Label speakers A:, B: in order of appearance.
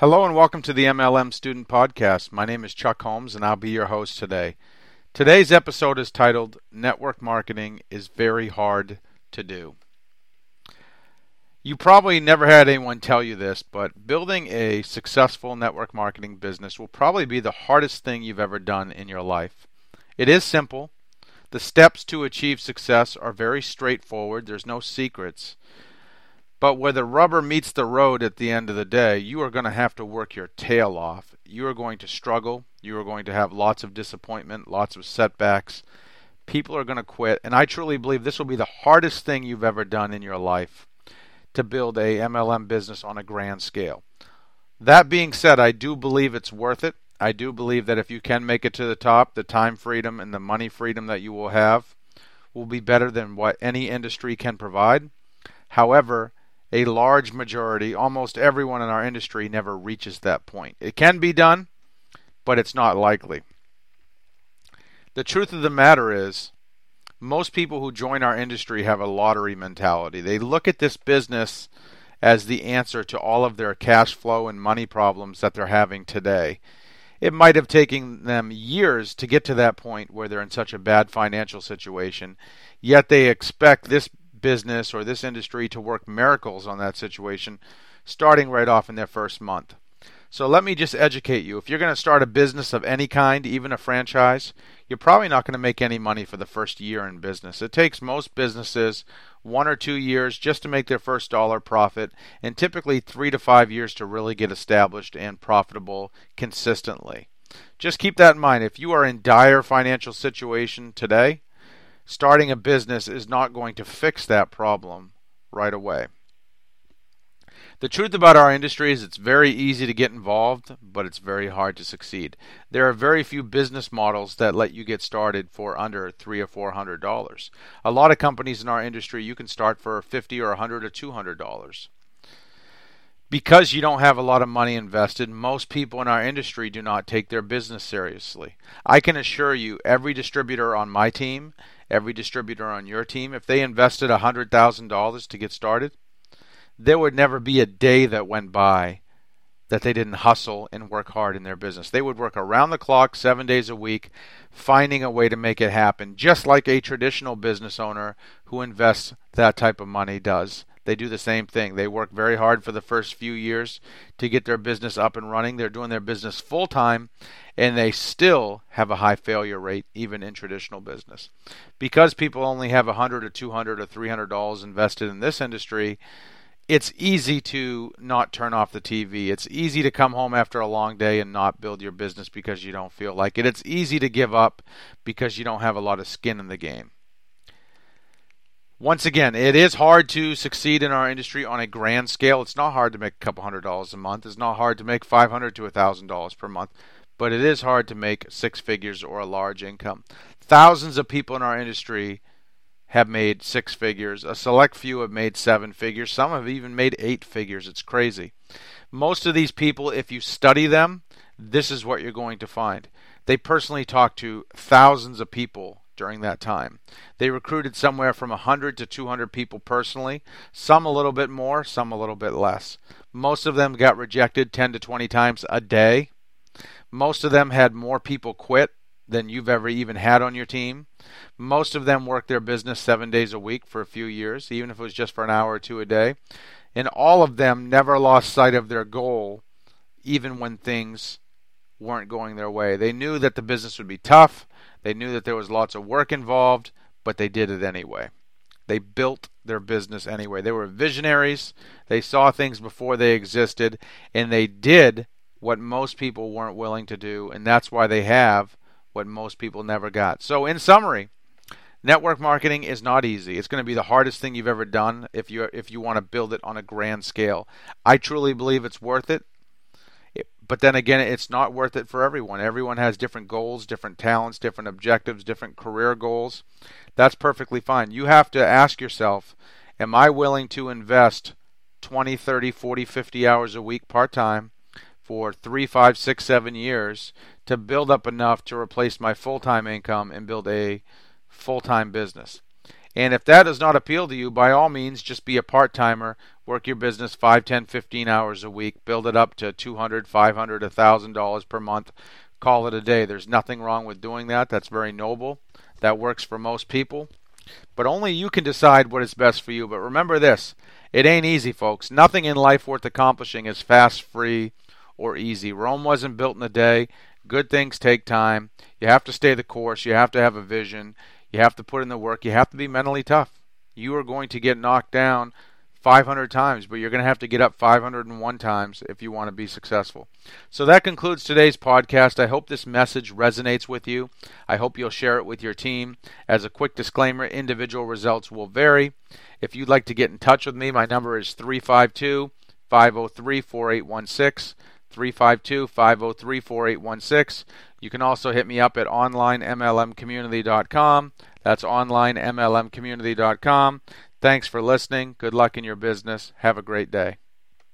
A: Hello and welcome to the MLM Student Podcast. My name is Chuck Holmes and I'll be your host today. Today's episode is titled Network Marketing is Very Hard to Do. You probably never had anyone tell you this, but building a successful network marketing business will probably be the hardest thing you've ever done in your life. It is simple. The steps to achieve success are very straightforward. There's no secrets. But where the rubber meets the road at the end of the day, you are going to have to work your tail off. You are going to struggle. You are going to have lots of disappointment, lots of setbacks. People are going to quit. And I truly believe this will be the hardest thing you've ever done in your life to build a MLM business on a grand scale. That being said, I do believe it's worth it. I do believe that if you can make it to the top, the time freedom and the money freedom that you will have will be better than what any industry can provide. However, a large majority, almost everyone in our industry, never reaches that point. It can be done, but it's not likely. The truth of the matter is, most people who join our industry have a lottery mentality. They look at this business as the answer to all of their cash flow and money problems that they're having today. It might have taken them years to get to that point where they're in such a bad financial situation, yet they expect this business or this industry to work miracles on that situation starting right off in their first month. So let me just educate you. If you're going to start a business of any kind, even a franchise, you're probably not going to make any money for the first year in business. It takes most businesses one or two years just to make their first dollar profit, and typically three to five years to really get established and profitable consistently. Just keep that in mind. If you are in dire financial situation today, starting a business is not going to fix that problem right away. The truth about our industry is it's very easy to get involved, but it's very hard to succeed. There are very few business models that let you get started for under three or four hundred dollars. A lot of companies in our industry you can start for fifty or a hundred or two hundred dollars. Because you don't have a lot of money invested, most people in our industry do not take their business seriously. I can assure you, every distributor on my team every distributor on your team, if they invested $100,000 to get started, there would never be a day that went by that they didn't hustle and work hard in their business. They would work around the clock, seven days a week, finding a way to make it happen, just like a traditional business owner who invests that type of money does. They do the same thing. They work very hard for the first few years to get their business up and running. They're doing their business full time, and they still have a high failure rate, even in traditional business. Because people only have 100 or 200 or 300 dollars invested in this industry, it's easy to not turn off the TV. It's easy to come home after a long day and not build your business because you don't feel like it. It's easy to give up because you don't have a lot of skin in the game once again, it is hard to succeed in our industry on a grand scale. It's not hard to make a couple hundred dollars a month. It's not hard to make five hundred to a thousand dollars per month, but it is hard to make six figures or a large income. Thousands of people in our industry have made six figures. A select few have made seven figures. Some have even made eight figures. It's crazy. Most of these people, if you study them, this is what you're going to find. They personally talk to thousands of people during that time. They recruited somewhere from 100 to 200 people personally, some a little bit more, some a little bit less. Most of them got rejected 10 to 20 times a day. Most of them had more people quit than you've ever even had on your team. Most of them worked their business seven days a week for a few years, even if it was just for an hour or two a day. And all of them never lost sight of their goal, even when things weren't going their way. They knew that the business would be tough. They knew that there was lots of work involved, but they did it anyway. They built their business anyway. They were visionaries. They saw things before they existed, and they did what most people weren't willing to do, and that's why they have what most people never got. So, in summary, network marketing is not easy. It's going to be the hardest thing you've ever done if you if you want to build it on a grand scale. I truly believe it's worth it. But then again, it's not worth it for everyone. Everyone has different goals, different talents, different objectives, different career goals. That's perfectly fine. You have to ask yourself, am I willing to invest 20, 30, 40, 50 hours a week part time for three, five, six, seven years to build up enough to replace my full time income and build a full time business? And if that does not appeal to you, by all means, just be a part timer work your business 5, 10, 15 hours a week, build it up to 200, 500, 1000 dollars per month, call it a day. There's nothing wrong with doing that. That's very noble. That works for most people. But only you can decide what is best for you. But remember this, it ain't easy, folks. Nothing in life worth accomplishing is fast, free, or easy. Rome wasn't built in a day. Good things take time. You have to stay the course. You have to have a vision. You have to put in the work. You have to be mentally tough. You are going to get knocked down 500 times, but you're going to have to get up 501 times if you want to be successful. So that concludes today's podcast. I hope this message resonates with you. I hope you'll share it with your team. As a quick disclaimer, individual results will vary. If you'd like to get in touch with me, my number is 352 503 4816. 352 503 4816. You can also hit me up at onlinemlmcommunity.com. That's onlinemlmcommunity.com. Thanks for listening. Good luck in your business. Have a great day.